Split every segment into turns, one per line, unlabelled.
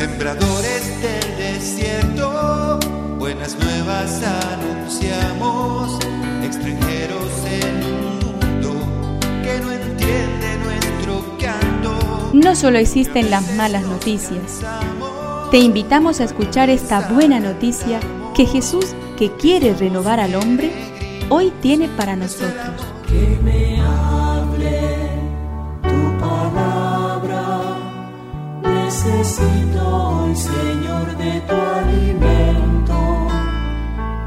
Sembradores del desierto, buenas nuevas anunciamos, extranjeros en un mundo que no entiende nuestro canto.
No solo existen las malas noticias. Te invitamos a escuchar esta buena noticia que Jesús, que quiere renovar al hombre, hoy tiene para nosotros.
Que me Necesito hoy, Señor, de tu alimento.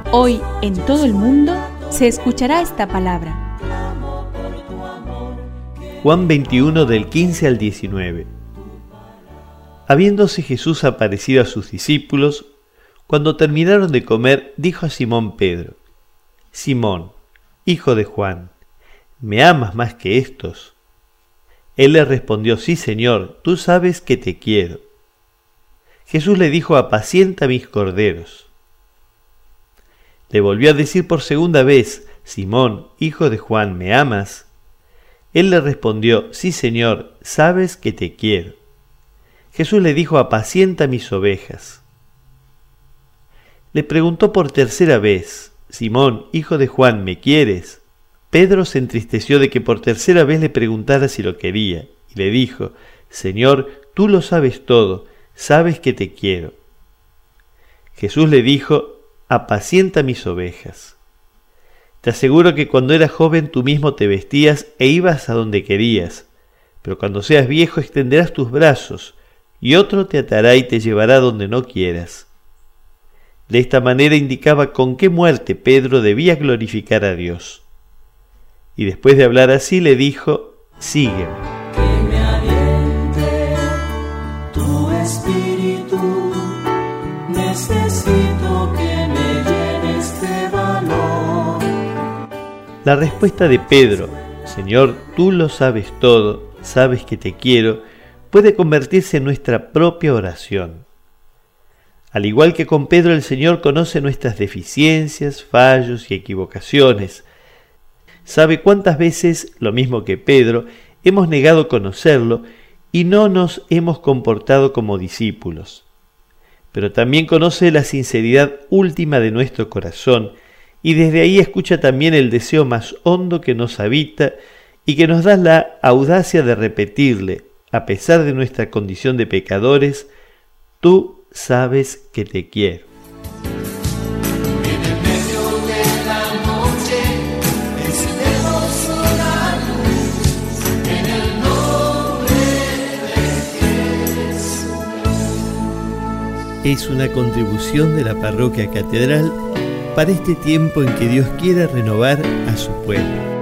Hoy en todo el mundo se escuchará esta palabra.
Juan 21 del 15 al 19. Habiéndose Jesús aparecido a sus discípulos, cuando terminaron de comer, dijo a Simón Pedro, Simón, hijo de Juan, ¿me amas más que estos? Él le respondió, Sí, Señor, tú sabes que te quiero. Jesús le dijo, Apacienta mis corderos. Le volvió a decir por segunda vez, Simón, hijo de Juan, ¿me amas? Él le respondió, Sí, Señor, sabes que te quiero. Jesús le dijo, Apacienta mis ovejas. Le preguntó por tercera vez, Simón, hijo de Juan, ¿me quieres? Pedro se entristeció de que por tercera vez le preguntara si lo quería, y le dijo, Señor, tú lo sabes todo, sabes que te quiero. Jesús le dijo, apacienta mis ovejas. Te aseguro que cuando eras joven tú mismo te vestías e ibas a donde querías, pero cuando seas viejo extenderás tus brazos, y otro te atará y te llevará donde no quieras. De esta manera indicaba con qué muerte Pedro debía glorificar a Dios. Y después de hablar así le dijo, sígueme.
Que me aliente tu espíritu. Necesito que me llenes de valor.
La respuesta de Pedro, Señor, tú lo sabes todo, sabes que te quiero, puede convertirse en nuestra propia oración. Al igual que con Pedro, el Señor conoce nuestras deficiencias, fallos y equivocaciones. Sabe cuántas veces, lo mismo que Pedro, hemos negado conocerlo y no nos hemos comportado como discípulos. Pero también conoce la sinceridad última de nuestro corazón y desde ahí escucha también el deseo más hondo que nos habita y que nos da la audacia de repetirle, a pesar de nuestra condición de pecadores, tú sabes que te quiero. Es una contribución de la parroquia catedral para este tiempo en que Dios quiere renovar a su pueblo.